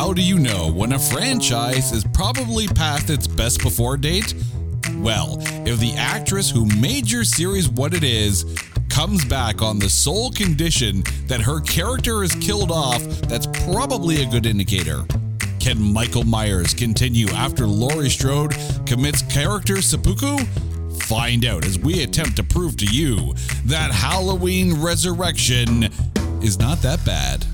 How do you know when a franchise is probably past its best before date? Well, if the actress who made your series what it is comes back on the sole condition that her character is killed off, that's probably a good indicator. Can Michael Myers continue after Laurie Strode commits character seppuku? Find out as we attempt to prove to you that Halloween Resurrection is not that bad.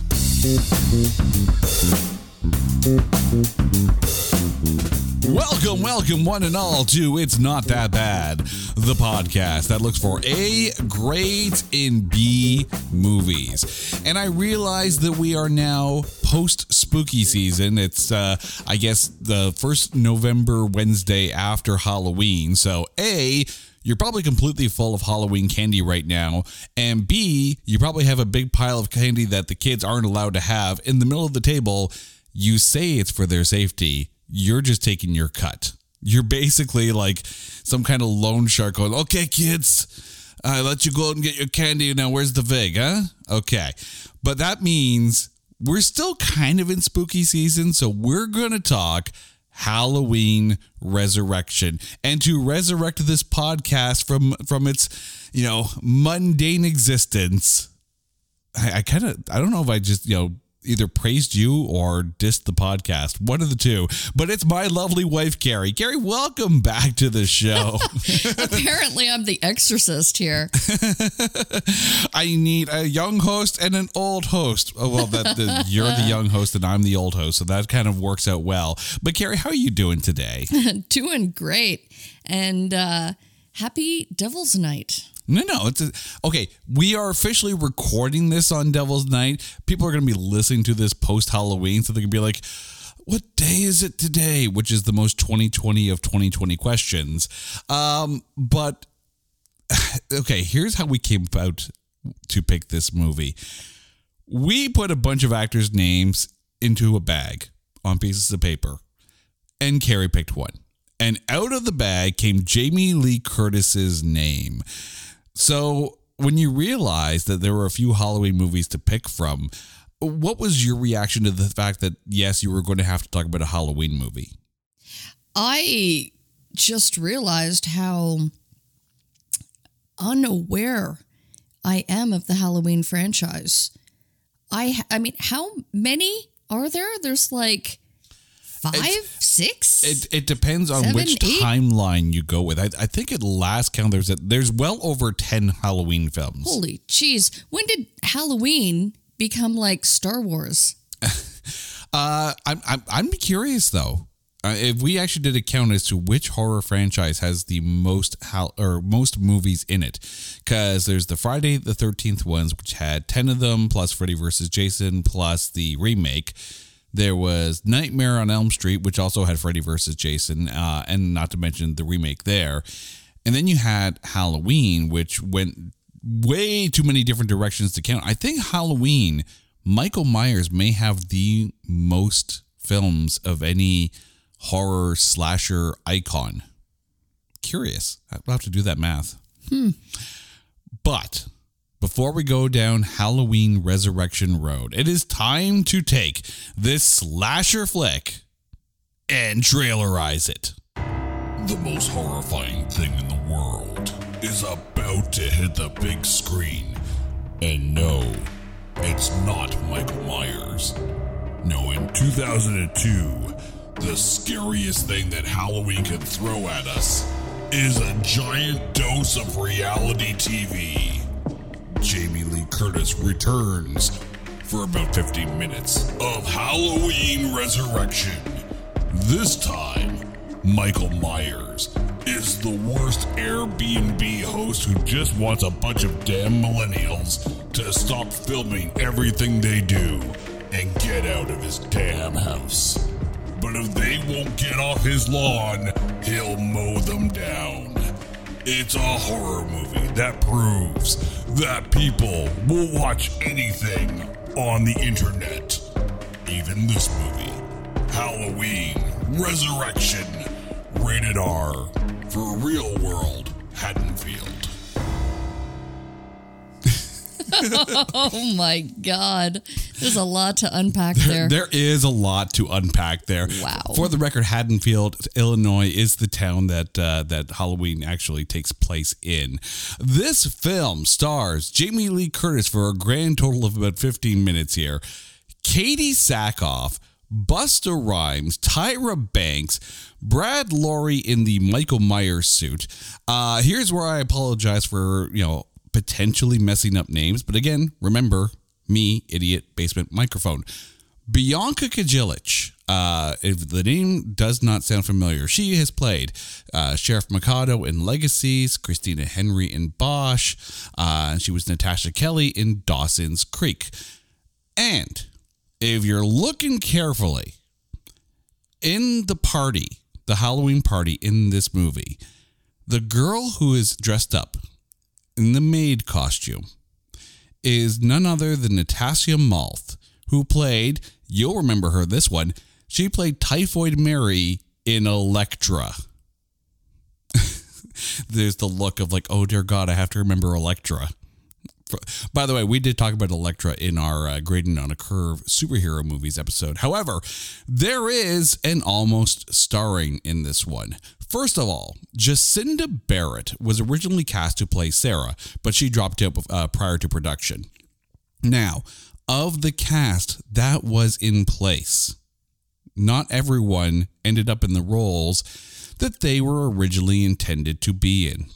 Welcome, welcome, one and all, to It's Not That Bad, the podcast that looks for A grades in B movies. And I realize that we are now post spooky season. It's, uh, I guess, the first November Wednesday after Halloween. So, A, you're probably completely full of Halloween candy right now. And B, you probably have a big pile of candy that the kids aren't allowed to have in the middle of the table. You say it's for their safety you're just taking your cut. You're basically like some kind of loan shark going, okay, kids, I let you go out and get your candy. Now, where's the VIG, huh? Okay. But that means we're still kind of in spooky season. So we're going to talk Halloween resurrection and to resurrect this podcast from, from its, you know, mundane existence. I, I kind of, I don't know if I just, you know, either praised you or dissed the podcast. One of the two. But it's my lovely wife, Carrie. Carrie, welcome back to the show. Apparently, I'm the exorcist here. I need a young host and an old host. Oh, well, that the, you're the young host and I'm the old host, so that kind of works out well. But Carrie, how are you doing today? doing great, and uh, happy Devil's Night. No, no. It's a, okay. We are officially recording this on Devil's Night. People are going to be listening to this post Halloween, so they can be like, "What day is it today?" Which is the most 2020 of 2020 questions. Um, but okay, here's how we came about to pick this movie. We put a bunch of actors' names into a bag on pieces of paper, and Carrie picked one. And out of the bag came Jamie Lee Curtis's name. So when you realized that there were a few Halloween movies to pick from, what was your reaction to the fact that yes, you were going to have to talk about a Halloween movie? I just realized how unaware I am of the Halloween franchise. I I mean, how many are there? There's like five, it's, six. It, it depends on seven, which eight? timeline you go with. I, I think at last count there's a, there's well over ten Halloween films. Holy jeez! When did Halloween become like Star Wars? uh, I'm I'm I'm curious though. Uh, if we actually did a count as to which horror franchise has the most hal- or most movies in it, because there's the Friday the Thirteenth ones, which had ten of them, plus Freddy versus Jason, plus the remake. There was Nightmare on Elm Street, which also had Freddy versus Jason, uh, and not to mention the remake there. And then you had Halloween, which went way too many different directions to count. I think Halloween, Michael Myers may have the most films of any horror slasher icon. Curious. I'll have to do that math. Hmm. But before we go down Halloween Resurrection Road, it is time to take this slasher flick and trailerize it. The most horrifying thing in the world is about to hit the big screen. And no, it's not Michael Myers. No, in 2002, the scariest thing that Halloween can throw at us is a giant dose of reality TV. Jamie Lee Curtis returns for about 15 minutes of Halloween Resurrection. This time, Michael Myers is the worst Airbnb host who just wants a bunch of damn millennials to stop filming everything they do and get out of his damn house. But if they won't get off his lawn, he'll mow them down. It's a horror movie that proves that people will watch anything on the internet. Even this movie, Halloween Resurrection, rated R for real world Haddonfield. Oh my god. There's a lot to unpack there. There is a lot to unpack there. Wow. For the record, Haddonfield, Illinois, is the town that uh, that Halloween actually takes place in. This film stars Jamie Lee Curtis for a grand total of about 15 minutes here. Katee Sackhoff, Busta Rhymes, Tyra Banks, Brad Loree in the Michael Myers suit. Uh, here's where I apologize for you know potentially messing up names, but again, remember me, idiot, basement microphone. Bianca Kajlich. Uh, if the name does not sound familiar, she has played uh, Sheriff Machado in Legacies, Christina Henry in Bosch, uh, she was Natasha Kelly in Dawson's Creek. And if you're looking carefully, in the party, the Halloween party in this movie, the girl who is dressed up in the maid costume is none other than Natasha Malthe, who played, you'll remember her this one, she played Typhoid Mary in Elektra. There's the look of like, oh dear God, I have to remember Elektra. By the way, we did talk about Elektra in our uh, Grading on a Curve superhero movies episode. However, there is an almost starring in this one. First of all, Jacinda Barrett was originally cast to play Sarah, but she dropped out uh, prior to production. Now, of the cast that was in place, not everyone ended up in the roles that they were originally intended to be in.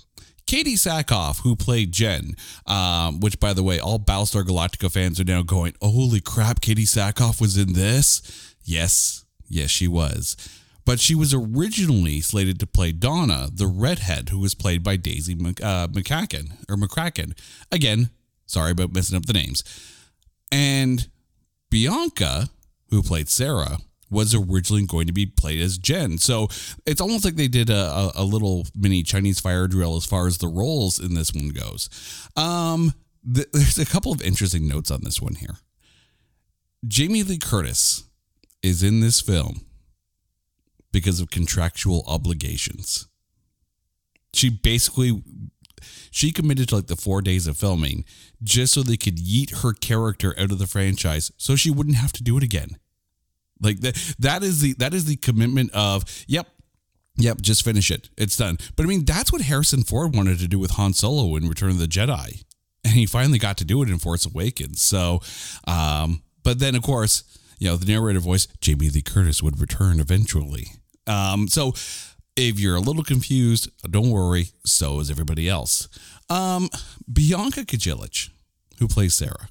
Katee Sackhoff, who played Jen, um, which, by the way, all Battlestar Galactica fans are now going, holy crap, Katee Sackhoff was in this? Yes, yes, she was. But she was originally slated to play Donna, the redhead, who was played by Daisy Mc, uh, McCracken, or McCracken. Again, sorry about messing up the names. And Bianca, who played Sarah, was originally going to be played as Jen. So it's almost like they did a, a, a, little mini Chinese fire drill as far as the roles in this one goes. Um, th- there's a couple of interesting notes on this one here. Jamie Lee Curtis is in this film because of contractual obligations. She basically she committed to like the four days of filming just so they could yeet her character out of the franchise so she wouldn't have to do it again. Like that that is the that is the commitment of yep Yep, just finish it. It's done. But I mean, that's what Harrison Ford wanted to do with Han Solo in Return of the Jedi. And he finally got to do it in Force Awakens. So, um, but then of course, you know, the narrator voice, Jamie Lee Curtis, would return eventually. Um, so if you're a little confused, don't worry. So is everybody else. Um, Bianca Kajlich, who plays Sarah.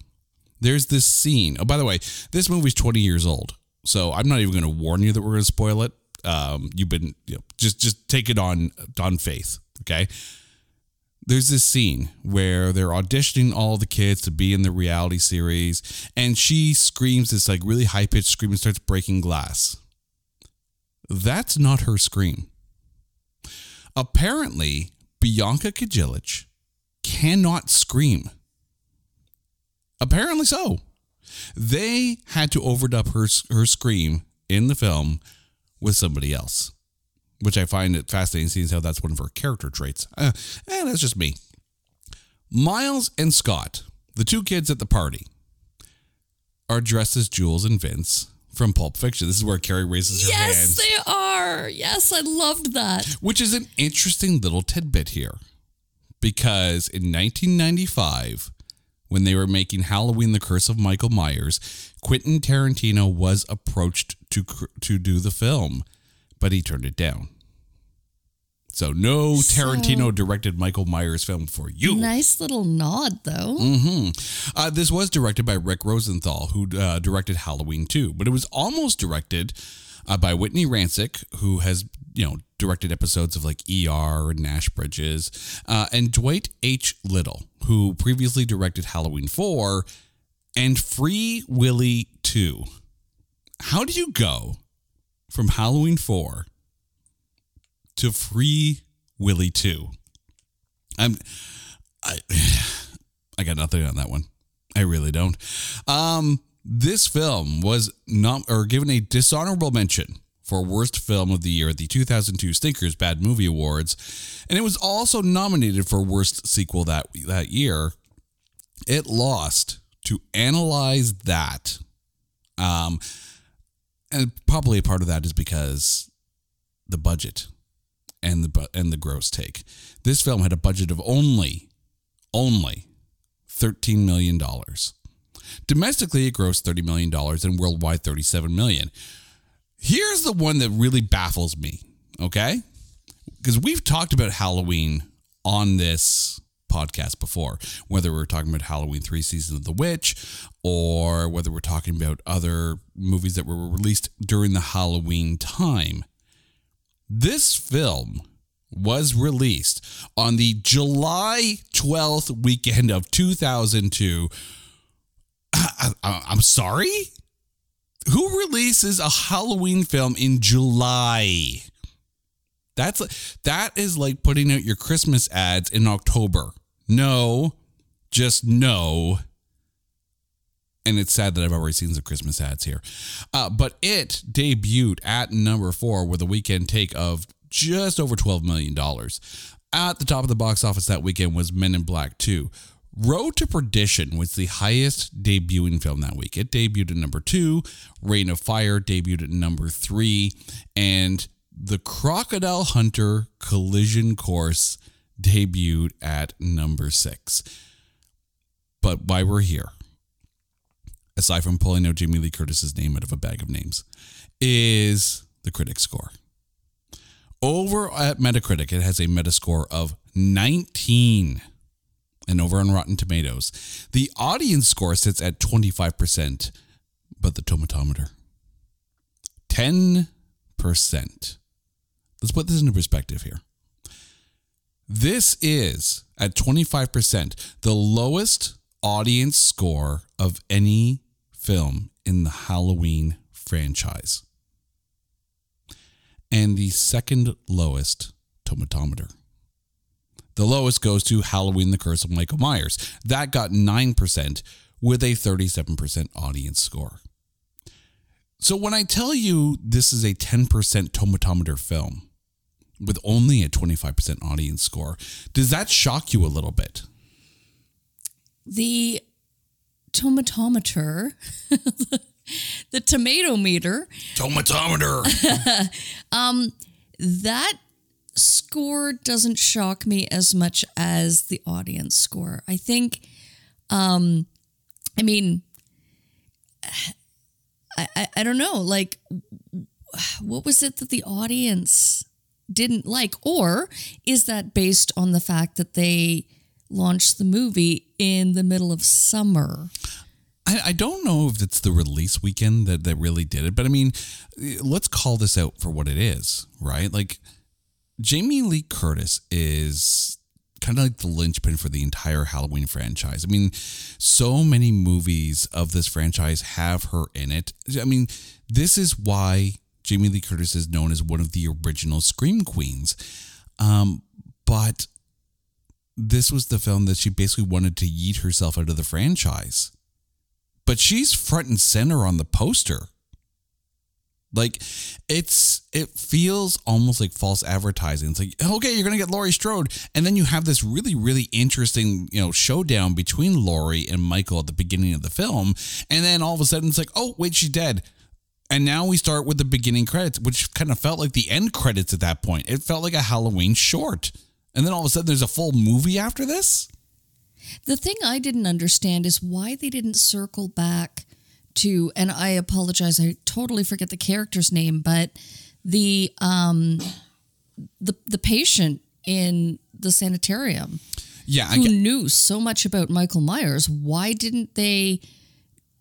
There's this scene. Oh, by the way, this movie's 20 years old. So I'm not even going to warn you that we're going to spoil it. Um, you've been you know, just just take it on on faith. Okay. There's this scene where they're auditioning all the kids to be in the reality series, and she screams this like really high pitched scream and starts breaking glass. That's not her scream. Apparently, Bianca Kajlich cannot scream. Apparently so. They had to overdub her her scream in the film with somebody else, which I find it fascinating seeing how that's one of her character traits. Uh, eh, that's just me. Miles and Scott, the two kids at the party, are dressed as Jules and Vince from Pulp Fiction. This is where Carrie raises her yes, hands. Yes, they are. Yes, I loved that. Which is an interesting little tidbit here. Because in 1995, when they were making Halloween the Curse of Michael Myers, Quentin Tarantino was approached to to do the film, but he turned it down. So no Tarantino directed Michael Myers film for you. Nice little nod, though. hmm Uh, this was directed by Rick Rosenthal, who uh, directed Halloween 2, but it was almost directed uh, by Whitney Ransick, who has you know directed episodes of like ER and Nash Bridges, uh, and Dwight H. Little, who previously directed Halloween 4 and Free Willy 2. How do you go from Halloween 4 to Free Willy 2? I'm I I got nothing on that one. I really don't. Um this film was not or given a dishonorable mention for worst film of the year at the 2002 Stinkers Bad Movie Awards, and it was also nominated for worst sequel that that year. It lost to analyze that. Um, and probably a part of that is because the budget and the and the gross take. This film had a budget of only only 13 million dollars. Domestically it grossed 30 million dollars and worldwide 37 million. Here's the one that really baffles me, okay? Because we've talked about Halloween on this podcast before, whether we're talking about Halloween 3 Seasons of the Witch or whether we're talking about other movies that were released during the Halloween time. This film was released on the July 12th weekend of 2002. I, I'm sorry? Who releases a Halloween film in July? That's that is like putting out your Christmas ads in October. No, just no. And it's sad that I've already seen some Christmas ads here. Uh, but it debuted at number four with a weekend take of just over $12 million. At the top of the box office that weekend was Men in Black 2. Road to Perdition was the highest debuting film that week. It debuted at number two. Reign of Fire debuted at number three. And The Crocodile Hunter Collision Course debuted at number six. But why we're here, aside from pulling out Jamie Lee Curtis's name out of a bag of names, is the critic score. Over at Metacritic, it has a Metascore of 19. And over on Rotten Tomatoes, the audience score sits at 25%, but the tomatometer, 10%. Let's put this into perspective here. This is at 25% the lowest audience score of any film in the Halloween franchise. And the second lowest tomatometer. The lowest goes to Halloween the Curse of Michael Myers. That got 9% with a 37% audience score. So when I tell you this is a 10% tomatometer film with only a 25% audience score, does that shock you a little bit? The tomatometer, the tomato meter, Tomatometer. that score doesn't shock me as much as the audience score. I think, um, I mean, I, I, I don't know, like, what was it that the audience didn't like? Or is that based on the fact that they launched the movie in the middle of summer? I, I don't know if it's the release weekend that, that really did it, but I mean, let's call this out for what it is, right? Like, Jamie Lee Curtis is kind of like the linchpin for the entire Halloween franchise. I mean, so many movies of this franchise have her in it. I mean, this is why Jamie Lee Curtis is known as one of the original Scream Queens. Um, but this was the film that she basically wanted to yeet herself out of the franchise. But she's front and center on the poster. Like it's it feels almost like false advertising. It's like, okay, you're gonna get Laurie Strode, and then you have this really, really interesting, you know, showdown between Laurie and Michael at the beginning of the film, and then all of a sudden it's like, oh wait, she's dead. And now we start with the beginning credits, which kind of felt like the end credits at that point. It felt like a Halloween short. And then all of a sudden there's a full movie after this? The thing I didn't understand is why they didn't circle back to, and I apologize, I totally forget the character's name, but the um, the the patient in the sanitarium Yeah, I who knew so much about Michael Myers. Why didn't they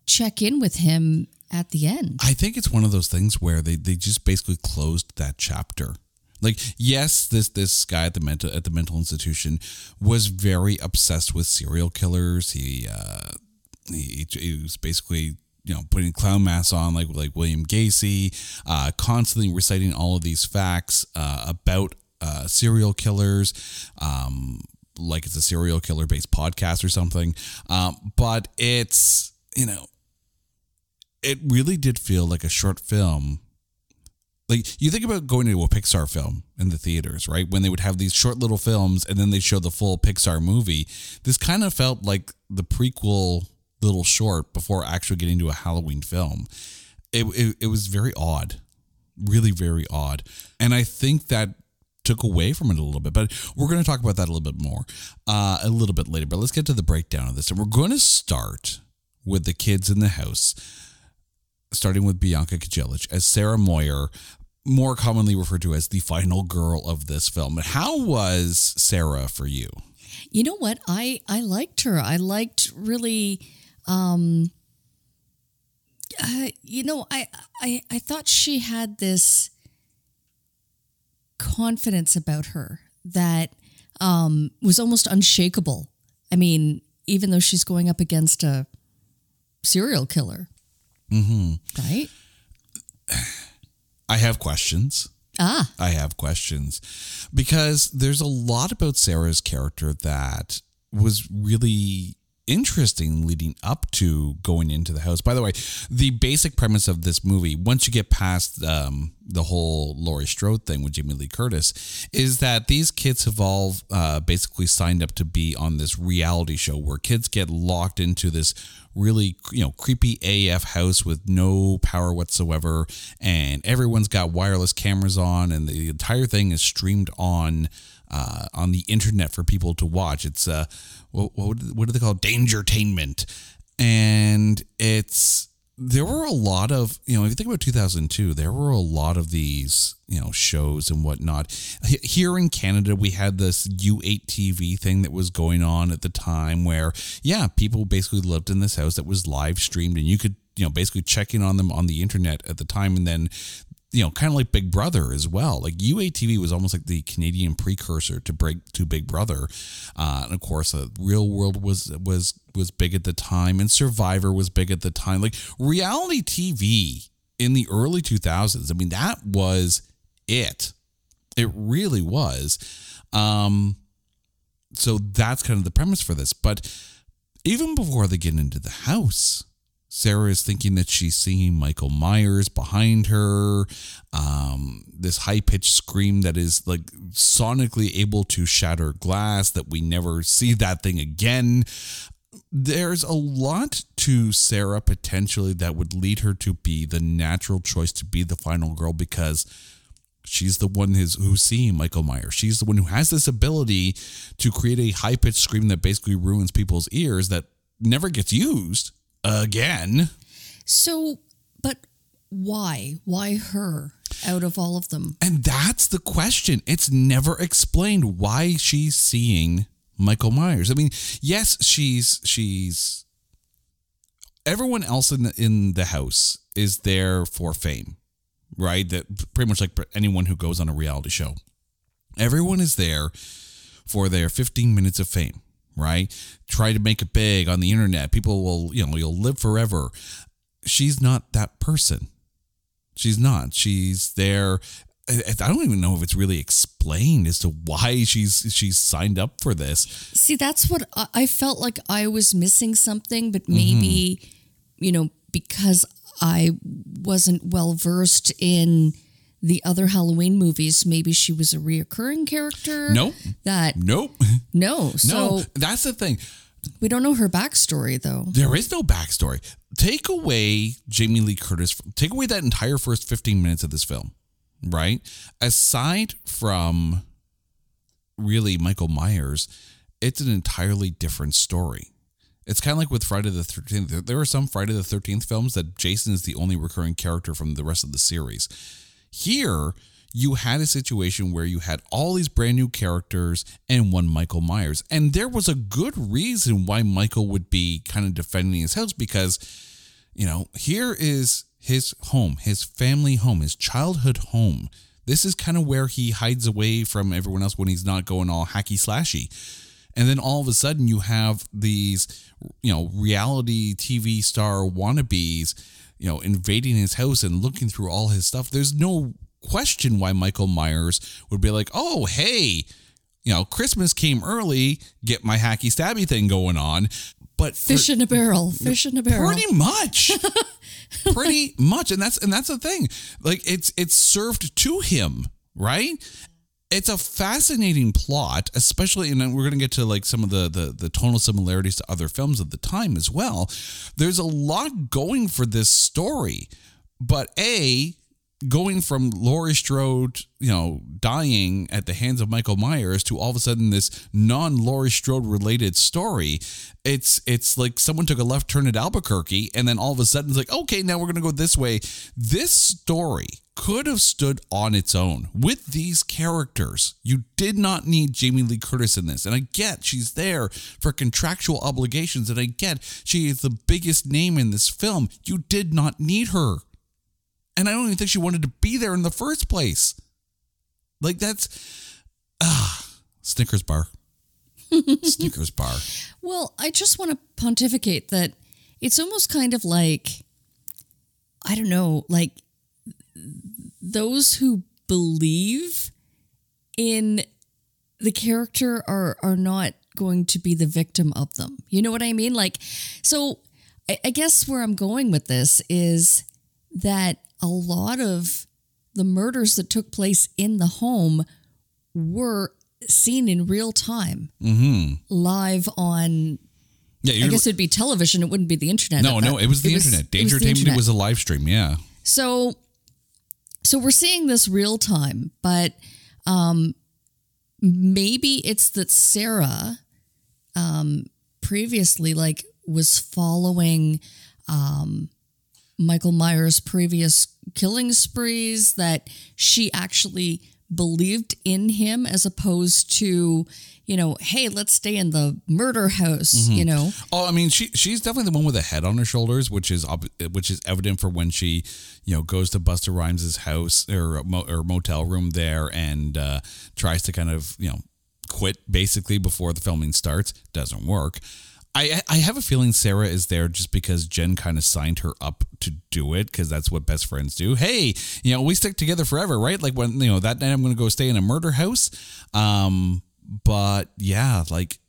check in with him at the end? I think it's one of those things where they, they just basically closed that chapter. Like, yes, this this guy at the mental at the mental institution was very obsessed with serial killers. He uh, he, he was basically you know putting clown masks on like like William Gacy, uh, constantly reciting all of these facts uh, about uh, serial killers. Um, like it's a serial killer based podcast or something. Um, but it's you know it really did feel like a short film. Like you think about going to a Pixar film in the theaters, right? When they would have these short little films and then they show the full Pixar movie. This kind of felt like the prequel little short before actually getting to a Halloween film. It, it, it was very odd, really very odd, and I think that took away from it a little bit. But we're going to talk about that a little bit more uh, a little bit later. But let's get to the breakdown of this, and we're going to start with the kids in the house, starting with Bianca Kajlich as Sarah Moyer, more commonly referred to as the final girl of this film. How was Sarah for you? You know what? I I liked her. I liked really um uh, you know, I, I I thought she had this confidence about her that um was almost unshakable. I mean, even though she's going up against a serial killer. Mm-hmm. Right? I have questions. Ah. I have questions because there's a lot about Sarah's character that was really interesting leading up to going into the house. By the way, the basic premise of this movie, once you get past um, the whole Laurie Strode thing with Jamie Lee Curtis, is that these kids have all uh, basically signed up to be on this reality show where kids get locked into this really you know creepy AF house with no power whatsoever, and everyone's got wireless cameras on, and the entire thing is streamed on uh, on the internet for people to watch. It's uh, what what, what do they call it? dangertainment, and it's there were a lot of you know if you think about 2002 there were a lot of these you know shows and whatnot. Here in canada we had this u8 tv thing that was going on at the time where yeah people basically lived in this house that was live streamed and you could you know basically check in on them on the internet at the time. And then you know, kind of like Big Brother as well. Like U8TV was almost like the Canadian precursor to break to Big Brother, uh, and of course, uh, Real World was was was big at the time, and Survivor was big at the time. Like reality TV in the early two thousands. I mean, that was it. It really was. Um, so that's kind of the premise for this. But even before they get into the house, Sarah is thinking that she's seeing Michael Myers behind her. Um, this high pitched scream that is like sonically able to shatter glass, that we never see that thing again. There's a lot to Sarah potentially that would lead her to be the natural choice to be the final girl because she's the one who's, who's seeing Michael Myers. She's the one who has this ability to create a high pitched scream that basically ruins people's ears that never gets used again. So, but why? Why her out of all of them? And that's the question. It's never explained why she's seeing Michael Myers. I mean, yes, she's she's everyone else in the, in the house is there for fame, right? That pretty much like anyone who goes on a reality show. Everyone is there for their 15 minutes of fame right? Try to make it big on the internet. People will, you know, you'll live forever. She's not that person. She's not. She's there. I don't even know if it's really explained as to why she's she's signed up for this. See, that's what I felt like I was missing something, but maybe, mm-hmm. you know, because I wasn't well versed in the other Halloween movies, maybe she was a reoccurring character. Nope. That nope. No. So no. That's the thing. We don't know her backstory though. There is no backstory. Take away Jamie Lee Curtis. Take away that entire first fifteen minutes of this film, right? Aside from really Michael Myers, it's an entirely different story. It's kind of like with Friday the 13th. There are some Friday the 13th films that Jason is the only recurring character from the rest of the series here, you had a situation where you had all these brand new characters and one Michael Myers. And there was a good reason why Michael would be kind of defending his house because, you know, here is his home, his family home, his childhood home. This is kind of where he hides away from everyone else when he's not going all hacky slashy. And then all of a sudden you have these, you know, reality TV star wannabes you know, invading his house and looking through all his stuff, there's no question why Michael Myers would be like, oh, hey, you know, Christmas came early, get my hacky stabby thing going on. But fish for, in a barrel, fish in a barrel. Pretty much. pretty much. And that's and that's the thing. Like it's it's served to him, right? It's a fascinating plot, especially, and we're going to get to like some of the, the the tonal similarities to other films of the time as well. There's a lot going for this story, but a going from Laurie Strode, you know, dying at the hands of Michael Myers to all of a sudden this non-Laurie Strode related story, it's it's like someone took a left turn at Albuquerque and then all of a sudden it's like, okay, now we're gonna go this way. This story could have stood on its own with these characters. You did not need Jamie Lee Curtis in this. And I get she's there for contractual obligations, and I get she is the biggest name in this film. You did not need her. And I don't even think she wanted to be there in the first place. Like that's ah Snickers bar. Snickers bar. Well, I just want to pontificate that it's almost kind of like I don't know, like those who believe in the character are are not going to be the victim of them. You know what I mean? Like, so I, I guess where I'm going with this is that a lot of the murders that took place in the home were seen in real time, mm-hmm. live on. Yeah, I guess it'd be television. It wouldn't be the internet. no, no, it was the internet. it was Dangertainment internet. was a live stream. Yeah. So, so we're seeing this real time, but um, maybe it's that Sarah, um, previously like was following um, Michael Myers' previous killing sprees that she actually believed in him as opposed to you know hey let's stay in the murder house you know Oh, I mean, she she's definitely the one with a head on her shoulders, which is which is evident for when she, you know, goes to Busta Rhymes' house or or motel room there and uh, tries to kind of you know quit basically before the filming starts. Doesn't work. I I have a feeling Sarah is there just because Jen kind of signed her up to do it because that's what best friends do. Hey, you know, we stick together forever, right? Like when you know that night I'm going to go stay in a murder house. Um, but yeah, like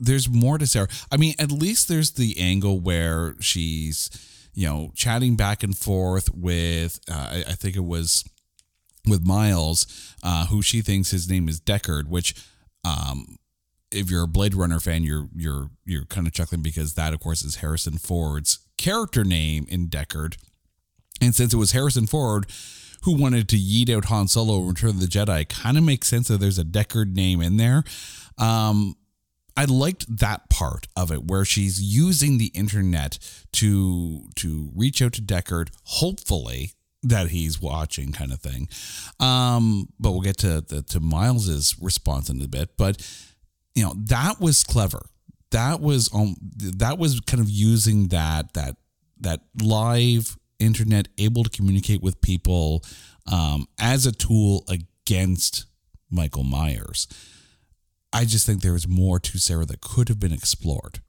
there's more to Sarah. I mean, at least there's the angle where she's, you know, chatting back and forth with, uh, I, I think it was with Miles, uh, who she thinks his name is Deckard, which, um, if you're a Blade Runner fan, you're you're you're kind of chuckling because that, of course, is Harrison Ford's character name in Deckard. And since it was Harrison Ford who wanted to yeet out Han Solo in Return of the Jedi, kind of makes sense that there's a Deckard name in there. Um, I liked that part of it where she's using the internet to to reach out to Deckard, hopefully that he's watching, kind of thing. Um, but we'll get to the, to Miles's response in a bit. But you know that was clever. That was um that was kind of using that that that live internet able to communicate with people um, as a tool against Michael Myers. I just think there is more to Sarah that could have been explored.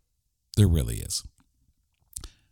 There really is.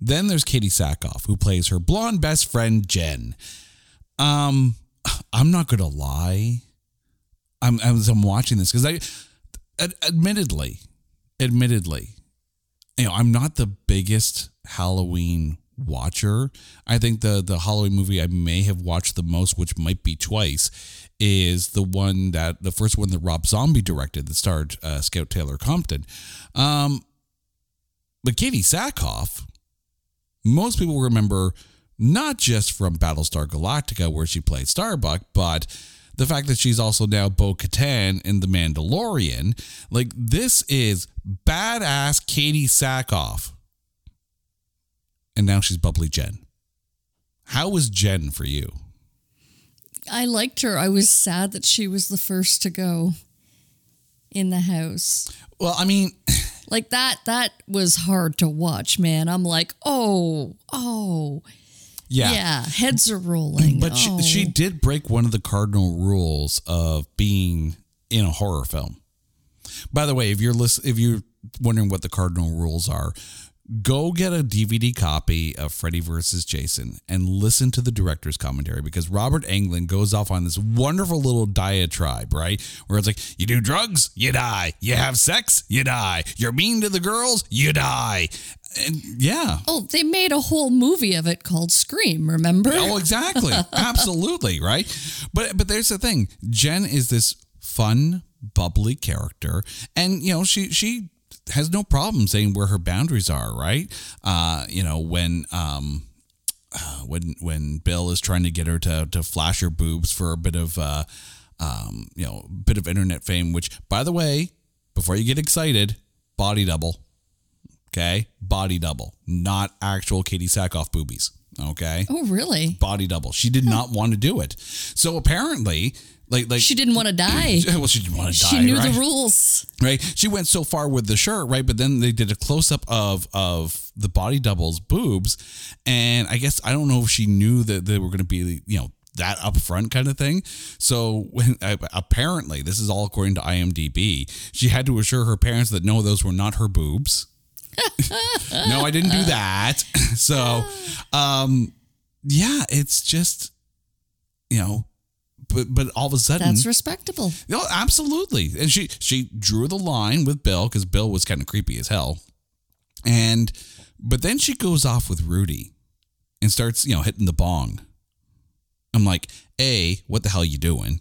Then there's Katee Sackhoff, who plays her blonde best friend Jen. Um, I'm not gonna lie. I'm as I'm watching this because I, ad- admittedly, admittedly, you know, I'm not the biggest Halloween watcher. I think the the Halloween movie I may have watched the most, which might be twice, is the one that the first one that Rob Zombie directed that starred uh, Scout Taylor Compton. Um, but Katee Sackhoff, most people remember not just from Battlestar Galactica, where she played Starbuck, but the fact that she's also now Bo Katan in The Mandalorian. Like, this is badass Katee Sackhoff. And now she's bubbly Jen. How was Jen for you? I liked her. I was sad that she was the first to go in the house. Well, I mean, Like that that was hard to watch, man. I'm like, "Oh, oh." yeah. Yeah, heads are rolling. But she, Oh. she did break one of the cardinal rules of being in a horror film. By the way, if you're list, if you're wondering what the cardinal rules are, go get a DVD copy of Freddy versus Jason and listen to the director's commentary because Robert Englund goes off on this wonderful little diatribe, right? Where it's like, you do drugs, you die. You have sex, you die. You're mean to the girls, you die. And yeah, Oh, they made a whole movie of it called Scream, remember? Oh, exactly. Absolutely, right? But but there's the thing. Jen is this fun, bubbly character and you know, she she has no problem saying where her boundaries are, right? Uh, you know, when um uh, when when Bill is trying to get her to to flash her boobs for a bit of uh um, you know, bit of internet fame, which by the way, before you get excited, body double. Okay? Body double, not actual Katee Sackhoff boobies. Okay? Oh, really? body double. She did not want to do it. So apparently, like like She didn't want to die. well, she didn't want to die. She knew right? the rules. right? She went so far with the shirt, right? But then they did a close up of of the body double's boobs, and I guess I don't know if she knew that they were going to be, you know. That upfront kind of thing. So when apparently this is all according to IMDb, she had to assure her parents that no, those were not her boobs. no, I didn't do that. So, um, yeah, it's just, you know, but but all of a sudden, That's respectable. no, absolutely. And she she drew the line with Bill because Bill was kind of creepy as hell. And but then she goes off with Rudy and starts, you know, hitting the bong. I'm like, A, what the hell are you doing?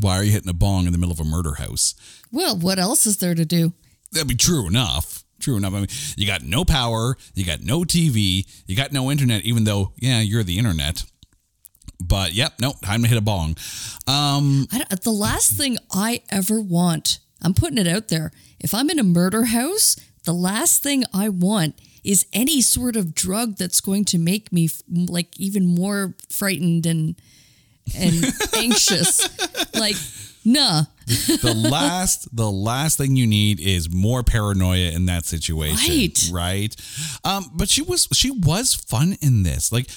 Why are you hitting a bong in the middle of a murder house? Well, what else is there to do? That'd be true enough. True enough. I mean, you got no power, you got no TV, you got no internet, even though, yeah, you're the internet. But yep, nope, time to hit a bong. Um, I don't- the last thing I ever want, I'm putting it out there. If I'm in a murder house, the last thing I want is any sort of drug that's going to make me f- like even more frightened and and anxious. Like, nah. the last the last thing you need is more paranoia in that situation Right. right um but she was she was fun in this like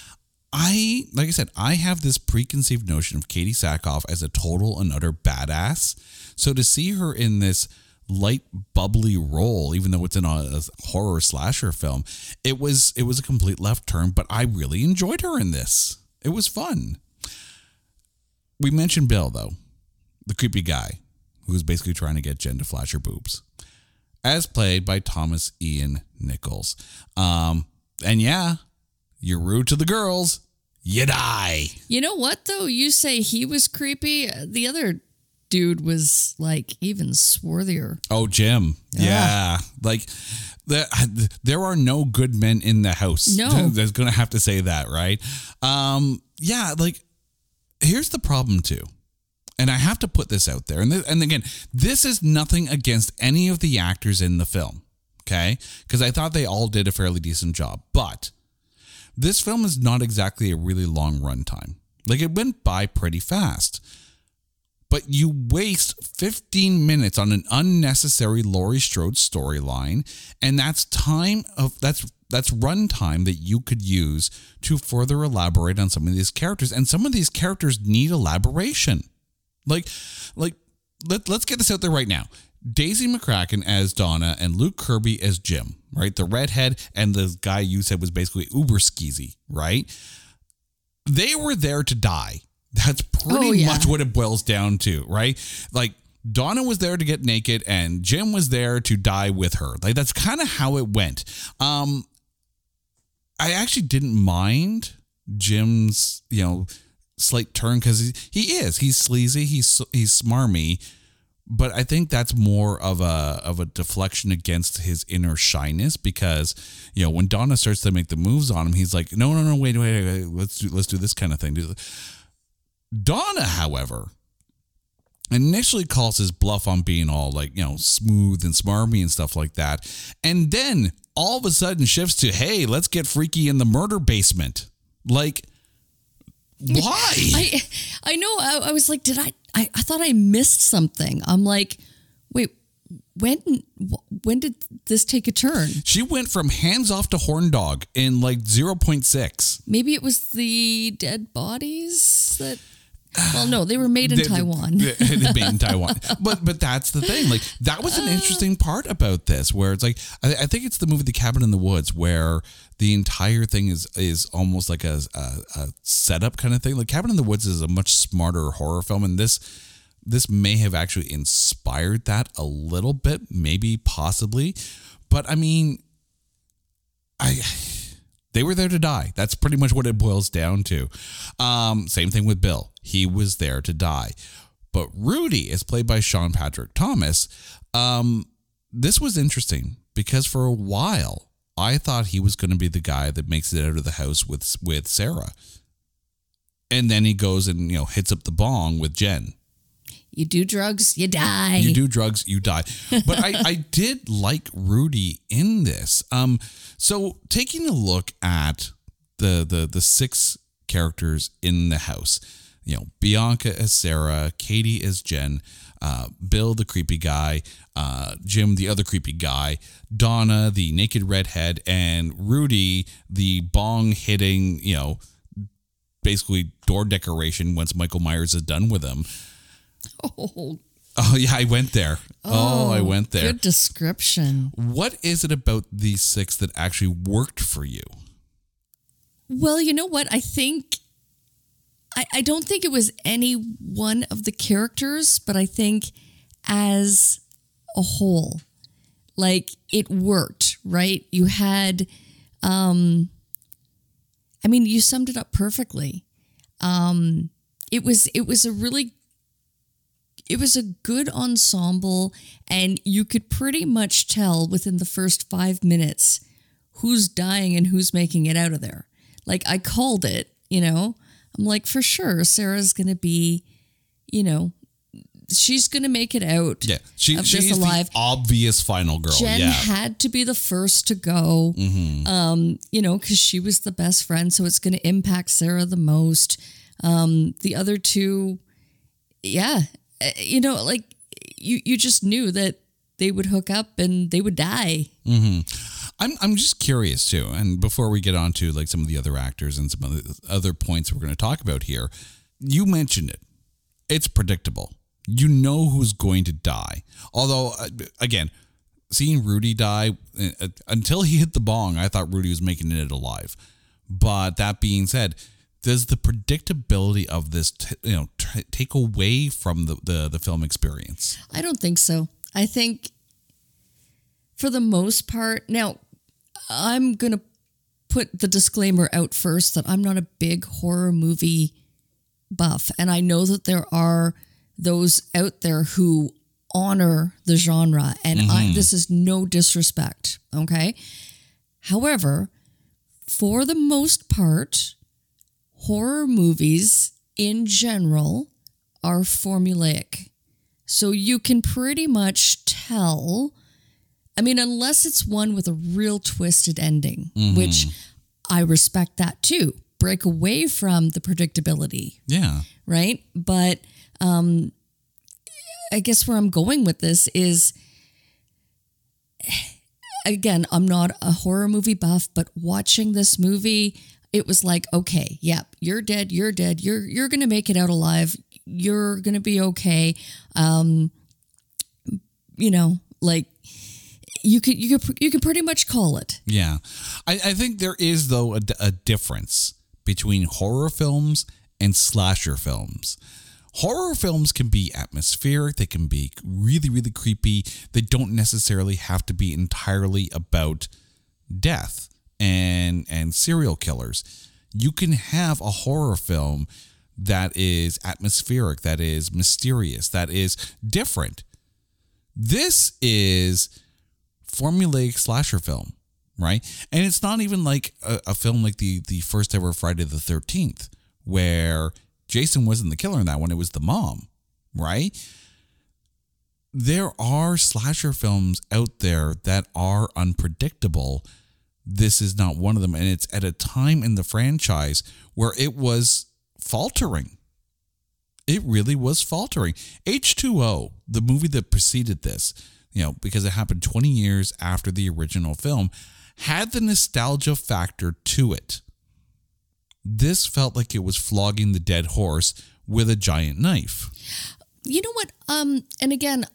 i like i said i have this preconceived notion of katee sackhoff as a total and utter badass. So to see her in this light bubbly role even though it's in a, horror slasher film it was it was a complete left turn but i really enjoyed her in this. It was fun. We mentioned bill though the creepy guy who's basically trying to get Jen to flash her boobs, as played by Thomas Ian Nichols. Um, and yeah, you're rude to the girls, you die. You know what though? You say he was creepy. The other dude was like even swarthier. Oh, Jim, yeah, like. There, there are no good men in the house. No. There's gonna have to say that, right? Um, yeah, like here's the problem too. And I have to put this out there. And, th- and again, this is nothing against any of the actors in the film. Okay. Because I thought they all did a fairly decent job. But this film is not exactly a really long runtime. Like it went by pretty fast. But you waste 15 minutes on an unnecessary Laurie Strode storyline, and that's time of that's that's runtime that you could use to further elaborate on some of these characters. And some of these characters need elaboration. Like, like let, let's get this out there right now. Daisy McCrackin as Donna and Luke Kirby as Jim, right? The redhead and the guy you said was basically uber skeezy, right? They were there to die. That's pretty Oh, yeah. much what it boils down to, right? Like Donna was there to get naked and Jim was there to die with her. Like that's kind of how it went. Um I actually didn't mind Jim's, you know, slight turn because he, he is. He's sleazy. He's he's smarmy, but I think that's more of a of a deflection against his inner shyness because you know when Donna starts to make the moves on him, he's like, no, no, no, wait, wait, wait let's do let's do this kind of thing. Donna, however, initially calls his bluff on being all like you know smooth and smarmy and stuff like that, and then all of a sudden shifts to hey, let's get freaky in the murder basement, like. Why? I I know. I, I was like, did I, I? I thought I missed something. I'm like, wait, when when did this take a turn? She went from hands off to horn dog in like 0.6. Maybe it was the dead bodies that. Well, no, they were made in They- Taiwan. they- they made in Taiwan. But but that's the thing. Like that was an uh. interesting part about this, where it's like I, I think it's the movie The Cabin in the Woods, where the entire thing is is almost like a, a, a setup kind of thing. Like Cabin in the Woods is a much smarter horror film, and this this may have actually inspired that a little bit, maybe possibly. But I mean, I they were there to die. That's pretty much what it boils down to. Um, same thing with Bill. He was there to die. But Rudy is played by Sean Patrick Thomas. Um, this was interesting because for a while I thought he was going to be the guy that makes it out of the house with with Sarah, and then he goes and you know hits up the bong with Jen. You do drugs, you die. You do drugs, you die. But I, I did like Rudy in this. Um, so taking a look at the the the six characters in the house, you know, Bianca as Sarah, Katee as Jen, uh, Bill the creepy guy, uh, Jim the other creepy guy, Donna the naked redhead, and Rudy the bong hitting, you know, basically door decoration once Michael Myers is done with him. Oh, Oh yeah, I went there. Oh, I went there. good description. What is it about these six that actually worked for you? Well, you know what? I think I, I don't think it was any one of the characters, but I think as a whole, like it worked, right? You had um I mean, you summed it up perfectly. Um it was it was a really it was a good ensemble and you could pretty much tell within the first 5 minutes who's dying and who's making it out of there. Like I called it, you know. I'm like for sure Sarah's going to be, you know, she's going to make it out. Yeah, she, of she's alive. the obvious final girl. Jen yeah, had to be the first to go, Mm-hmm. um, you know, because she was the best friend, so it's going to impact Sarah the most. Um, the other two, yeah, uh, you know, like you you just knew that they would hook up and they would die. I'm I'm just curious too. And before we get on to like some of the other actors and some of the other points we're going to talk about here, you mentioned it. It's predictable. You know who's going to die. Although, uh, again, seeing Rudy die uh, until he hit the bong, I thought Rudy was making it alive. But that being said, does the predictability of this, t- you know, t- take away from the, the the film experience? I don't think so. I think for the most part, now I'm going to put the disclaimer out first that I'm not a big horror movie buff. And I know that there are those out there who honor the genre. And I, mm-hmm. this is no disrespect. Okay. However, for the most part, horror movies in general are formulaic. So you can pretty much tell I mean, unless it's one with a real twisted ending, Mm-hmm. which I respect that too. Break away from the predictability, Yeah. right? But um, I guess where I'm going with this is again, I'm not a horror movie buff, but watching this movie, it was like, okay, yep, you're dead, you're dead, you're you're gonna make it out alive, you're gonna be okay. Um, you know, like you could you could you could pretty much call it. Yeah. I, I think there is, though, a, a difference between horror films and slasher films. Horror films can be atmospheric, they can be really, really creepy. They don't necessarily have to be entirely about death and and serial killers. You can have a horror film that is atmospheric, that is mysterious, that is different. This is formulaic slasher film, right? And it's not even like a, a film like the the first ever Friday the Thirteenth, where Jason wasn't the killer in that one; it was the mom, right? There are slasher films out there that are unpredictable. This is not one of them, and it's at a time in the franchise where it was faltering. It really was faltering. H2O, the movie that preceded this, you know, because it happened 20 years after the original film, had the nostalgia factor to it. This felt like it was flogging the dead horse with a giant knife. You know what? Um, and again,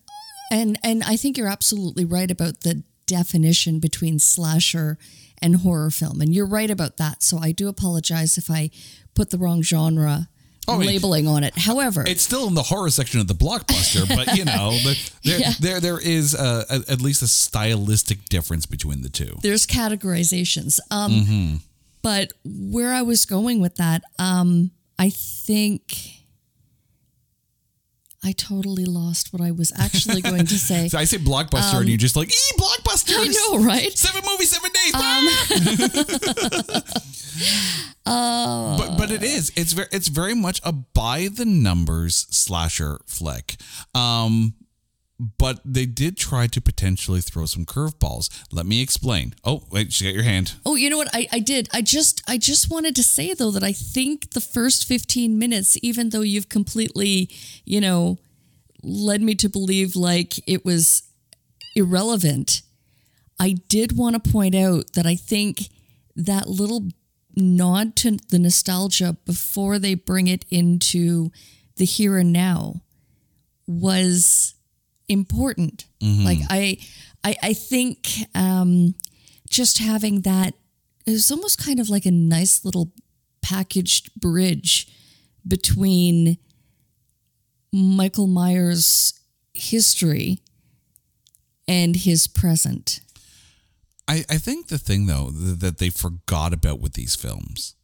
and and I think you're absolutely right about the definition between slasher and horror film, and you're right about that. So I do apologize if I put the wrong genre I mean, labeling on it. However, It's still in the horror section of the blockbuster, but you know, the, there, Yeah. there there is a, a, at least a stylistic difference between the two. there's categorizations. Um, Mm-hmm. But where I was going with that, um, I think I totally lost what I was actually going to say. So I say blockbuster, and you're just like, "E blockbuster!" Um, I know, right? Seven movies, seven days. Um, ah! but but it is. It's very it's very much a by the numbers slasher flick. Um, but they did try to potentially throw some curveballs. Let me explain. Oh wait, she got your hand. Oh, you know what? I, I did. I just I just wanted to say though that I think the first 15 minutes, even though you've completely, you know, led me to believe like it was irrelevant, I did want to point out that I think that little nod to the nostalgia before they bring it into the here and now was important. Like I, I, I think um, just having that is almost kind of like a nice little packaged bridge between Michael Myers' history and his present. I, I think the thing though that they forgot about with these films,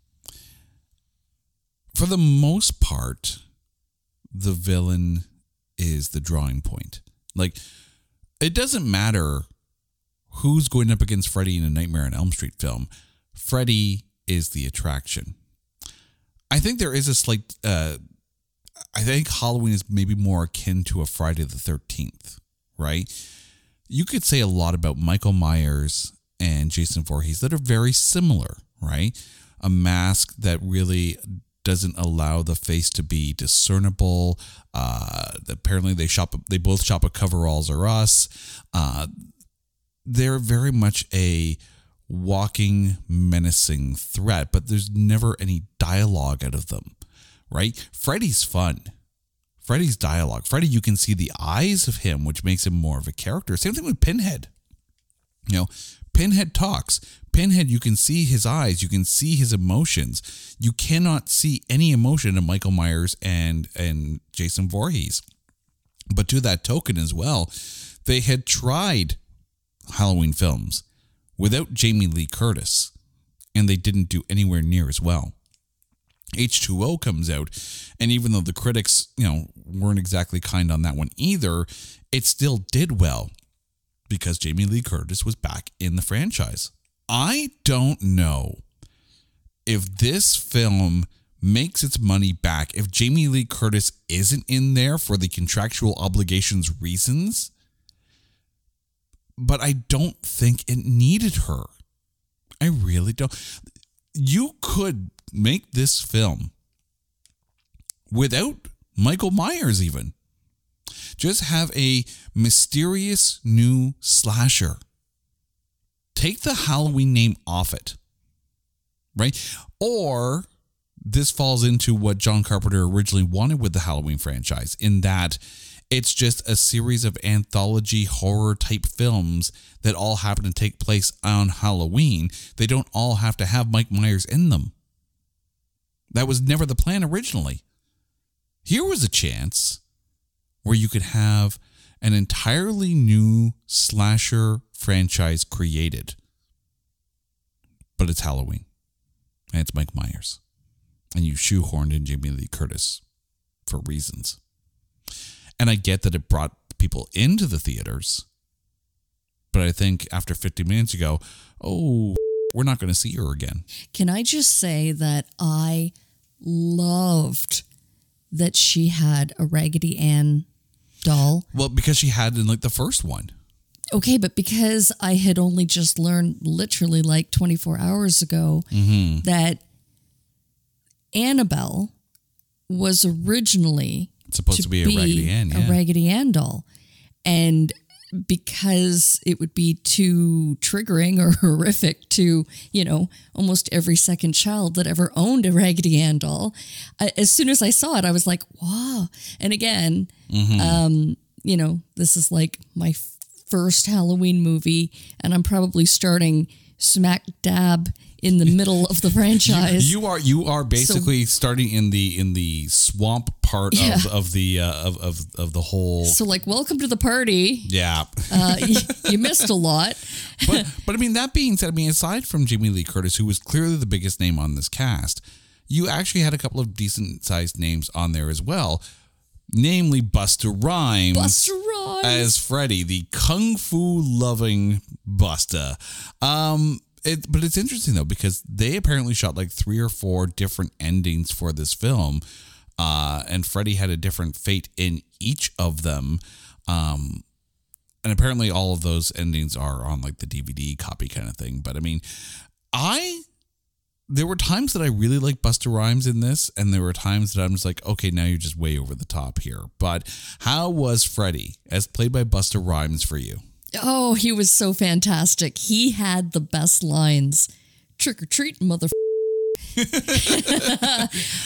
for the most part, the villain is the drawing point. Like, it doesn't matter who's going up against Freddy in a Nightmare on Elm Street film. Freddy is the attraction. I think there is a slight. Uh, I think Halloween is maybe more akin to a Friday the Thirteenth, right? You could say a lot about Michael Myers and Jason Voorhees that are very similar, right? A mask that really doesn't allow the face to be discernible. Uh, apparently, they shop. They both shop at Coveralls or Us. Uh, they're very much a walking menacing threat, but there's never any dialogue out of them, right? Freddy's fun. Freddy's dialogue. Freddy, you can see the eyes of him, which makes him more of a character. Same thing with Pinhead. You know, Pinhead talks. Pinhead, you can see his eyes, you can see his emotions. You cannot see any emotion in Michael Myers and and Jason Voorhees. But to that token as well, they had tried Halloween films without Jamie Lee Curtis, and they didn't do anywhere near as well. H2O comes out, and even though the critics, you know, weren't exactly kind on that one either, it still did well because Jamie Lee Curtis was back in the franchise. I don't know if this film makes its money back if Jamie Lee Curtis isn't in there for the contractual obligations reasons but I don't think it needed her. I really don't. You could make this film without Michael Myers, even. Just have a mysterious new slasher. Take the Halloween name off it, right? Or this falls into what John Carpenter originally wanted with the Halloween franchise, in that it's just a series of anthology horror type films that all happen to take place on Halloween. They don't all have to have Mike Myers in them. That was never the plan originally. Here was a chance where you could have an entirely new slasher franchise created. But it's Halloween. And it's Mike Myers. And you shoehorned in Jamie Lee Curtis for reasons. And I get that it brought people into the theaters. But I think after 50 minutes, you go, oh, we're not going to see her again. Can I just say that I loved that she had a Raggedy Ann doll? Well, because she had in like the first one. Okay, but because I had only just learned literally like 24 hours ago that Annabelle was originally It's supposed to be, a Raggedy Ann. Yeah. a Raggedy Ann doll. And because it would be too triggering or horrific to, you know, almost every second child that ever owned a Raggedy Ann doll, as soon as I saw it, I was like, wow. And again, Mm-hmm. um, you know, this is like my first Halloween movie, and I'm probably starting smack dab in the middle of the franchise. You are you are basically starting in the in the swamp part Yeah. of, of the uh, of, of of the whole so, like, welcome to the party. yeah. Uh, you, you missed a lot. but but I mean that being said, I mean aside from Jamie Lee Curtis, who was clearly the biggest name on this cast, you actually had a couple of decent sized names on there as well, namely Busta Rhymes. Busta As Freddy, the kung fu loving Busta. Um, it, but it's interesting though because they apparently shot like three or four different endings for this film, uh, and Freddy had a different fate in each of them. Um, and apparently all of those endings are on like the DVD copy kind of thing. But I mean, I there were times that I really like Busta Rhymes in this, and there were times that I'm just like, okay, now you're just way over the top here. But how was Freddy as played by Busta Rhymes for you? Oh, he was so fantastic. He had the best lines. Trick or treat, mother.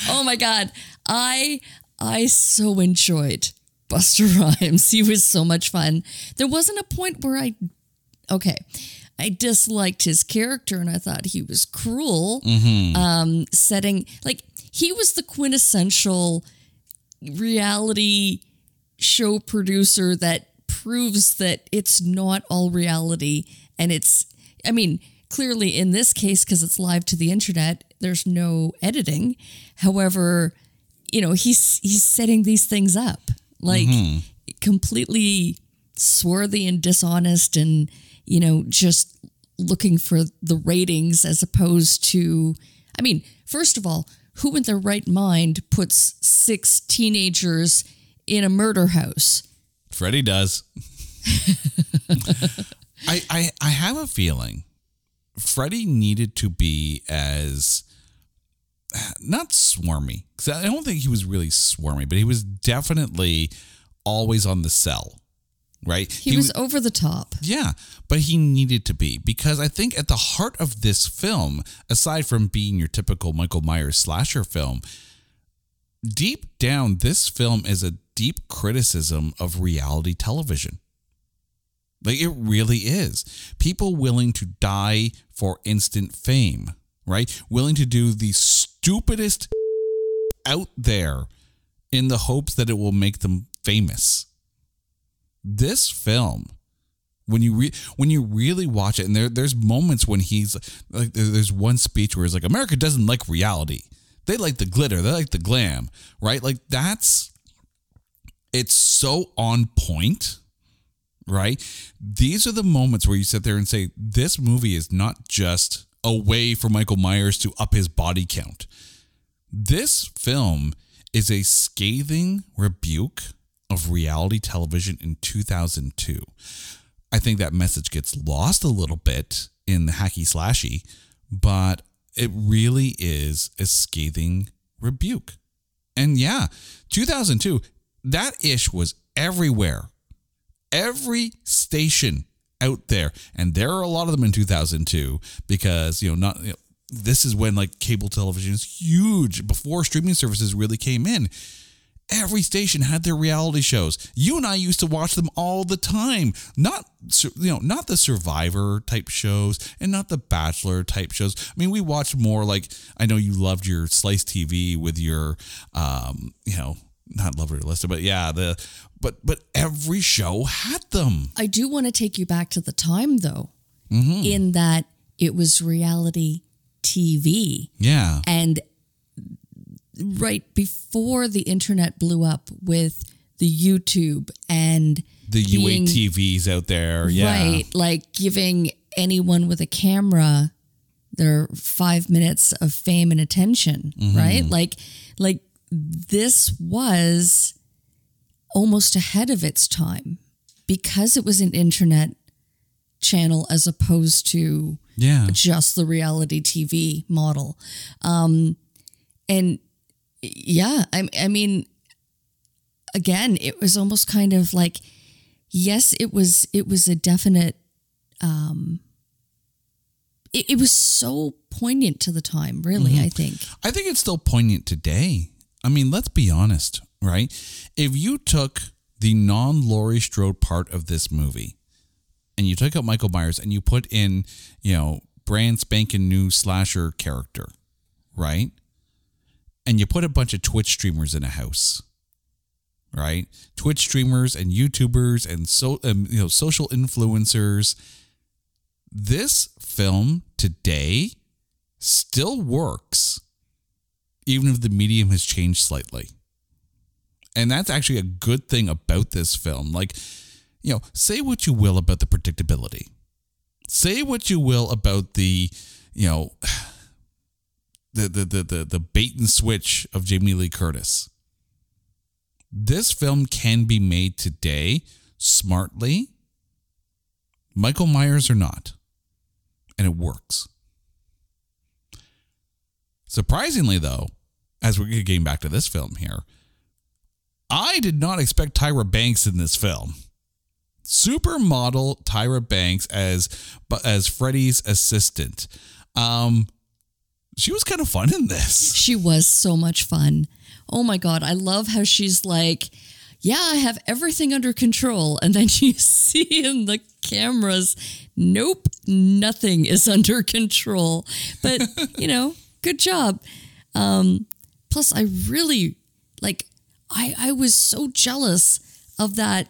oh my god, I I so enjoyed Busta Rhymes. He was so much fun. There wasn't a point where I okay, I disliked his character and I thought he was cruel. Um, setting like he was the quintessential reality show producer that proves that it's not all reality and it's i mean clearly in this case because it's live to the internet there's no editing. However you know he's he's setting these things up. Like completely swarthy and dishonest and you know just looking for the ratings as opposed to i mean first of all who in their right mind puts six teenagers in a murder house Freddy does. I, I I have a feeling Freddy needed to be as not swarmy because I don't think he was really swarmy, but he was definitely always on the cell, right? he, was over the top Yeah, but he needed to be because I think at the heart of this film, aside from being your typical Michael Myers slasher film, deep down, this film is a deep criticism of reality television. Like it really is. People willing to die for instant fame, right? Willing to do the stupidest out there in the hopes that it will make them famous. This film when you re- when you really watch it and there there's moments when he's like there's one speech where he's like America doesn't like reality. They like the glitter, they like the glam, right? Like that's it's so on point, right? These are the moments where you sit there and say this movie is not just a way for Michael Myers to up his body count. This film is a scathing rebuke of reality television in 2002. I think that message gets lost a little bit in the hacky slashy, but it really is a scathing rebuke. And yeah, 2002, that ish was everywhere. Every station out there, and there are a lot of them in 2002 because, you know, not. You know, this is when like cable television is huge before streaming services really came in every station had their reality shows. You and I used to watch them all the time. Not you know, not the survivor type shows and not the bachelor type shows. I mean, we watched more like I know you loved your slice TV with your um, you know, not love your list, but yeah, the but but every show had them. I do want to take you back to the time though, in that it was reality TV. Yeah. And right before the internet blew up with the YouTube and The being- U8TVs out there. Yeah. right, like giving anyone with a camera their five minutes of fame and attention, Mm-hmm. right? Like, like this was almost ahead of its time because it was an internet channel as opposed to Yeah. just the reality TV model. Um, and yeah, I, I mean, again, it was almost kind of like, yes, it was, it was a definite, um, it, it was so poignant to the time, really, I think. I think it's still poignant today. I mean, let's be honest, right? If you took the non Laurie Strode part of this movie and you took out Michael Myers and you put in, you know, brand spanking new slasher character, right? And you put a bunch of Twitch streamers in a house, right? Twitch streamers and YouTubers and so um, you know social influencers. This film today still works even if the medium has changed slightly. And that's actually a good thing about this film. Like, you know, say what you will about the predictability. Say what you will about the, you know, the the the the, the bait and switch of Jamie Lee Curtis. This film can be made today smartly. Michael Myers or not. And it works. Surprisingly, though, as we're getting back to this film here, I did not expect Tyra Banks in this film. Supermodel Tyra Banks as as Freddy's assistant. Um, she was kind of fun in this. She was so much fun. Oh my God. I love how she's like, yeah, I have everything under control. And then you see in the cameras, nope, nothing is under control. But, you know, good job. Um, plus, I really like, I, I was so jealous of that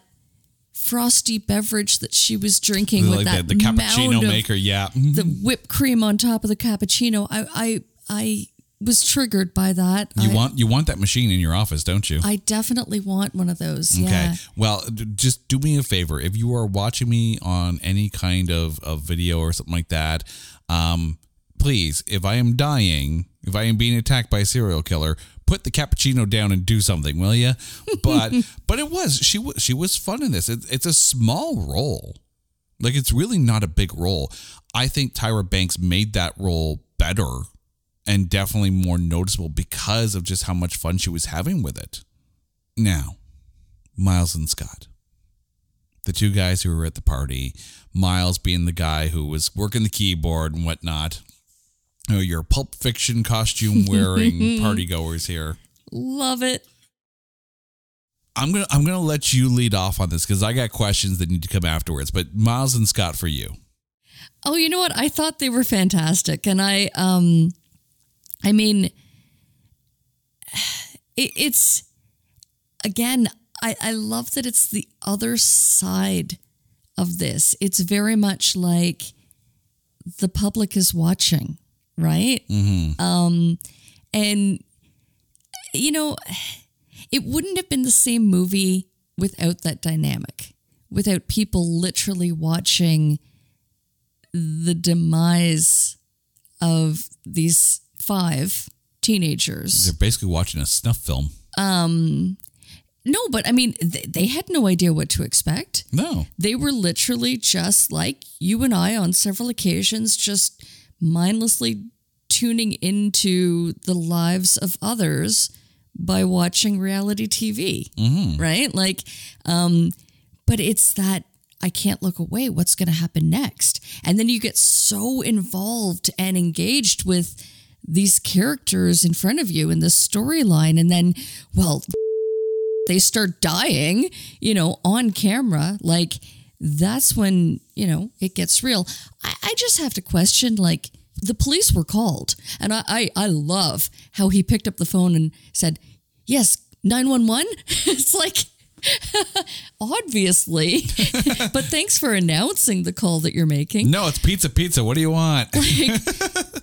frosty beverage that she was drinking with that the, the cappuccino maker, yeah. The whipped cream on top of the cappuccino. I I I was triggered by that. You I, want you want that machine in your office, don't you? I definitely want one of those. Okay. Yeah. Well, d- just do me a favor. If you are watching me on any kind of, of video or something like that, um, please, if I am dying, if I am being attacked by a serial killer, put the cappuccino down and do something, will you? But but it was she was she was fun in this. It, it's a small role, like it's really not a big role. I think Tyra Banks made that role better and definitely more noticeable because of just how much fun she was having with it. Now, Myles and Scott, the two guys who were at the party, Myles being the guy who was working the keyboard and whatnot. You know, your Pulp Fiction costume wearing party goers here. Love it. I'm gonna I'm gonna let you lead off on this because I got questions that need to come afterwards. But Myles and Scott for you. Oh, you know what? I thought they were fantastic, and I um, I mean, it, it's again. I I love that it's the other side of this. It's very much like the public is watching, right? Um, and you know, it wouldn't have been the same movie without that dynamic, without people literally watching the demise of these five teenagers. They're basically watching a snuff film. no, but I mean, they, they had no idea what to expect. No. They were literally just like you and I on several occasions, just mindlessly tuning into the lives of others by watching reality TV, right? Like, um, but it's that I can't look away. What's going to happen next? And then you get so involved and engaged with these characters in front of you in this storyline, and then, well, they start dying, you know, on camera, like that's when, you know, it gets real. I, I just have to question, like, the police were called. And I, I, I love how he picked up the phone and said, Yes, 911. it's like, obviously. but thanks for announcing the call that you're making. No, it's pizza pizza. What do you want?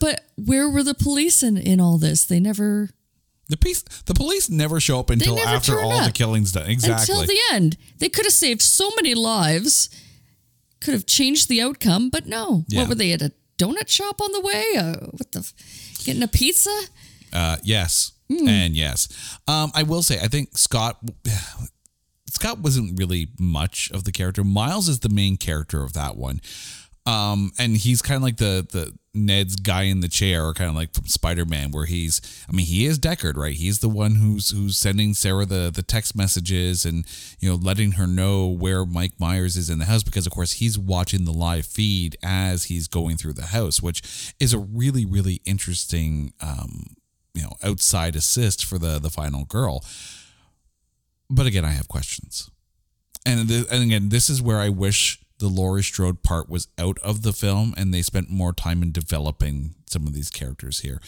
But where were the police in, in all this? They never, The police the police never show up until after all the killings done. Exactly. until the end. They could have saved so many lives, could have changed the outcome, but no. Yeah. What were they at a donut shop on the way? Uh, what the, getting a pizza? Uh, yes, Hmm. and yes. Um, I will say, I think Scott Scott wasn't really much of the character. Myles is the main character of that one, um, and he's kind of like the the Ned's guy in the chair, or kind of like from Spider Man, where he's. I mean, he is Deckard, right? He's the one who's who's sending Sarah the the text messages and you know letting her know where Mike Myers is in the house because of course he's watching the live feed as he's going through the house, which is a really really interesting. Um, you know outside assist for the the final girl but again i have questions and and again this is where i wish the Laurie Strode part was out of the film and they spent more time in developing some of these characters here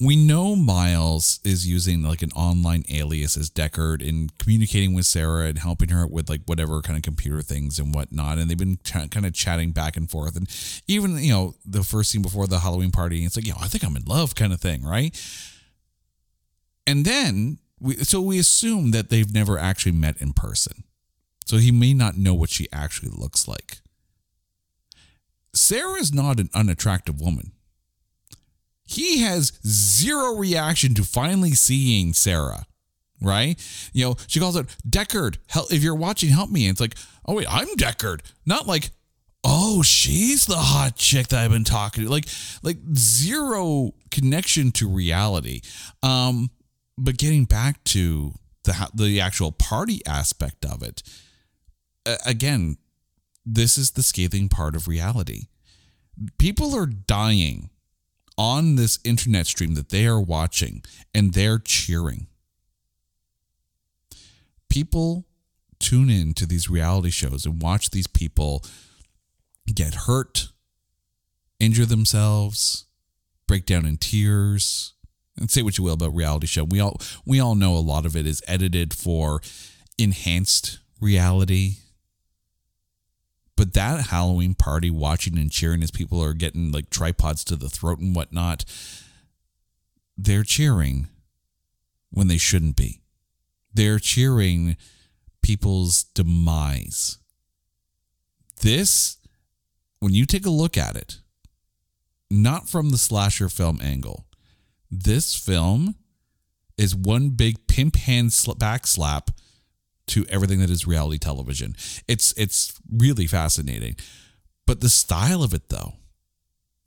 we know Myles is using like an online alias as Deckard in communicating with Sarah and helping her with like whatever kind of computer things and whatnot. And they've been ch- kind of chatting back and forth. And even, you know, the first scene before the Halloween party, it's like, you know, I think I'm in love kind of thing, right? And then, we, so we assume that they've never actually met in person. So he may not know what she actually looks like. Sarah is not an unattractive woman he has zero reaction to finally seeing Sarah, right? You know, she calls out Deckard. Help if you're watching, help me. And it's like, oh wait, I'm Deckard. Not like, oh, she's the hot chick that I've been talking to. Like, like zero connection to reality. Um, but getting back to the the actual party aspect of it, again, this is the scathing part of reality. People are dying on this internet stream that they are watching and they're cheering. People tune in to these reality shows and watch these people get hurt, injure themselves, break down in tears. And say what you will about reality show. We all we all know a lot of it is edited for enhanced reality. But that Halloween party, watching and cheering as people are getting like tripods to the throat and whatnot, they're cheering when they shouldn't be. They're cheering people's demise. This, when you take a look at it, not from the slasher film angle, this film is one big pimp hand back slap to everything that is reality television. It's it's really fascinating. But the style of it though.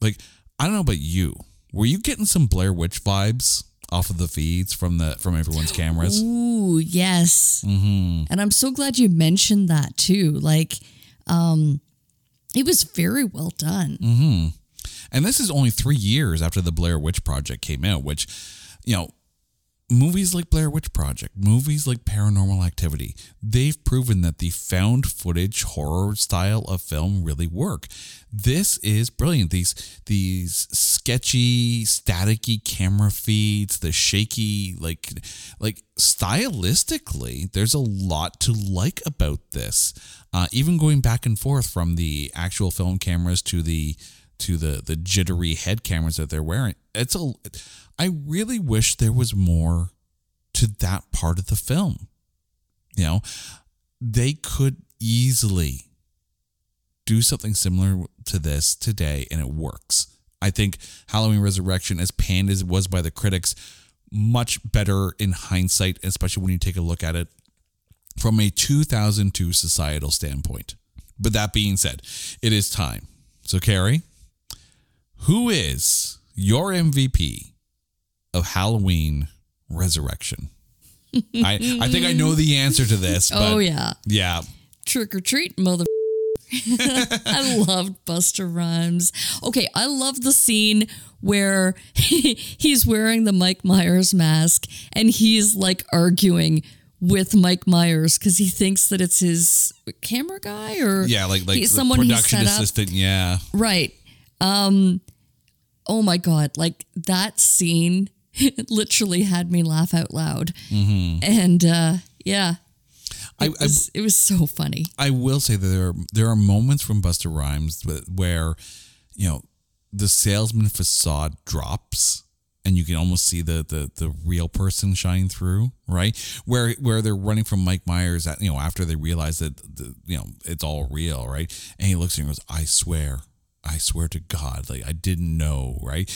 Like I don't know about you. Were you getting some Blair Witch vibes off of the feeds from the from everyone's cameras? Ooh, yes. And I'm so glad you mentioned that too. Like, um, it was very well done. Mm-hmm. And this is only three years after the Blair Witch Project came out, which, you know, movies like Blair Witch Project, movies like Paranormal Activity, they've proven that the found footage horror style of film really work. This is brilliant. These these sketchy, staticky camera feeds, the shaky, like like stylistically, there's a lot to like about this. Uh, even going back and forth from the actual film cameras to the to the the jittery head cameras that they're wearing. It's a I really wish there was more to that part of the film. You know, they could easily do something similar to this today and it works. I think Halloween Resurrection, as panned as it was by the critics, much better in hindsight, especially when you take a look at it from a 2002 societal standpoint. But that being said, it is time. So, Carrie, who is your MVP of Halloween Resurrection? I, I think I know the answer to this. But oh yeah, Yeah. trick or treat, mother. I loved Busta Rhymes. Okay, I love the scene where he's wearing the Mike Myers mask and he's like arguing with Mike Myers because he thinks that it's his camera guy or Yeah, like like he's the someone production set up. assistant. Yeah. Right. Um oh my god, like that scene literally had me laugh out loud. And uh yeah. It I- was, it was so funny. I will say that there are there are moments from Busta Rhymes where, you know, the salesman facade drops and you can almost see the the the real person shine through, right? Where where they're running from Mike Myers at you know after they realize that the, you know it's all real, right? And he looks at him and goes, "I swear." I swear to God, like I didn't know, right?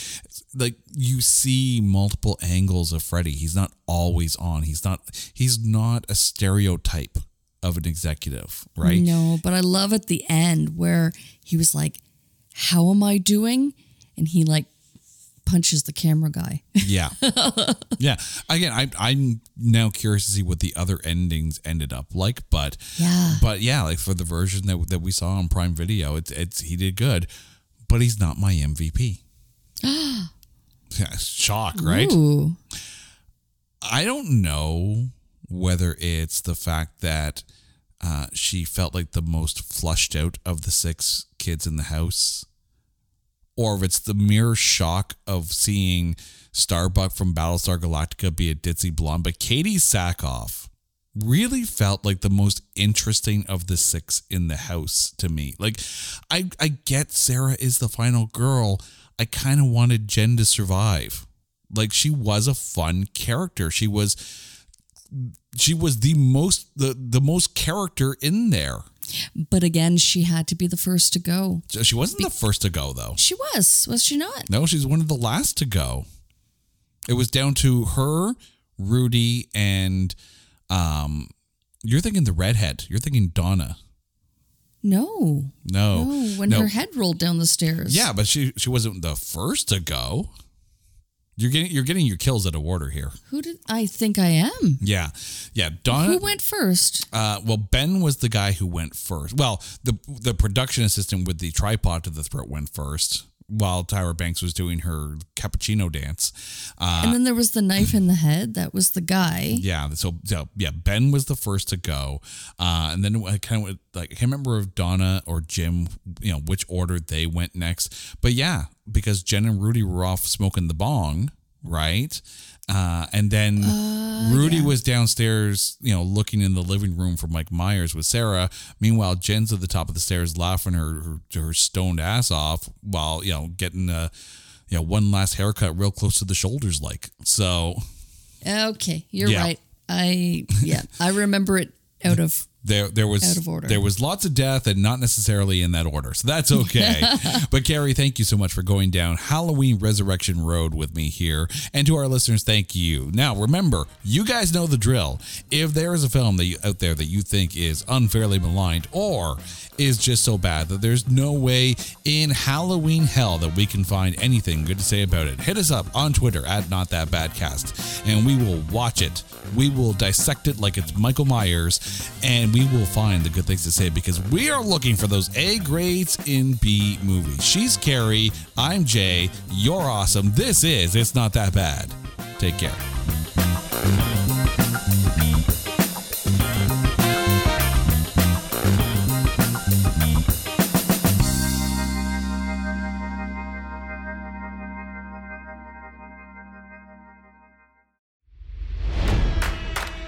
Like you see multiple angles of Freddy. He's not always on. He's not. He's not a stereotype of an executive, right? No, but I love at the end where he was like, How am I doing? And he like punches the camera guy. Yeah, yeah. Again, I, I'm now curious to see what the other endings ended up like, but Yeah. but yeah, like for the version that that we saw on Prime Video, it's it's he did good, but he's not my MVP. yeah, shock, right? Ooh. I don't know whether it's the fact that uh, she felt like the most flushed out of the six kids in the house, or if it's the mere shock of seeing Starbuck from Battlestar Galactica be a ditzy blonde. But Katee Sackhoff really felt like the most interesting of the six in the house to me. Like, I I get Sarah is the final girl. I kind of wanted Jen to survive. Like she was a fun character. She was she was the most the the most character in there. But again, she had to be the first to go. She wasn't the first to go though. She was, was she not? No, she's one of the last to go. It was down to her, Rudy, and um you're thinking the redhead. You're thinking Donna. No. No. No, when no. her head rolled down the stairs. Yeah, but she she wasn't the first to go. You're getting you're getting your kills out of order here. Who did I think I am? Yeah. Yeah, Donna Who went first? Uh, well, Ben was the guy who went first. Well, the the production assistant with the tripod to the throat went first, while Tyra Banks was doing her cappuccino dance. Uh, and then there was the knife in the head. That was the guy. yeah, so, so yeah, Ben was the first to go, uh, and then I kind of like I can't remember if Donna or Jim, you know, which order they went next. But yeah, because Jen and Rudy were off smoking the bong, right? Uh, and then Rudy was downstairs, you know, looking in the living room for Mike Myers with Sarah. Meanwhile, Jen's at the top of the stairs laughing her her, her stoned ass off while you know getting a you know one last haircut real close to the shoulders, like so. Okay, you're Yeah. right. I yeah, I remember it out of there there was Out of order. there was lots of death and not necessarily in that order. So that's okay. But carrie thank you so much for going down halloween resurrection road with me here. And to our listeners thank you. Now remember you guys know the drill. If there is a film that you, out there that you think is unfairly maligned or is just so bad that there's no way in halloween hell that we can find anything good to say about it hit us up on twitter at not that badcast and we will watch it we will dissect it like it's michael myers and we will find the good things to say because we are looking for those A grades in B movies. She's Carrie. I'm Jay. You're awesome. This is It's Not That Bad. Take care.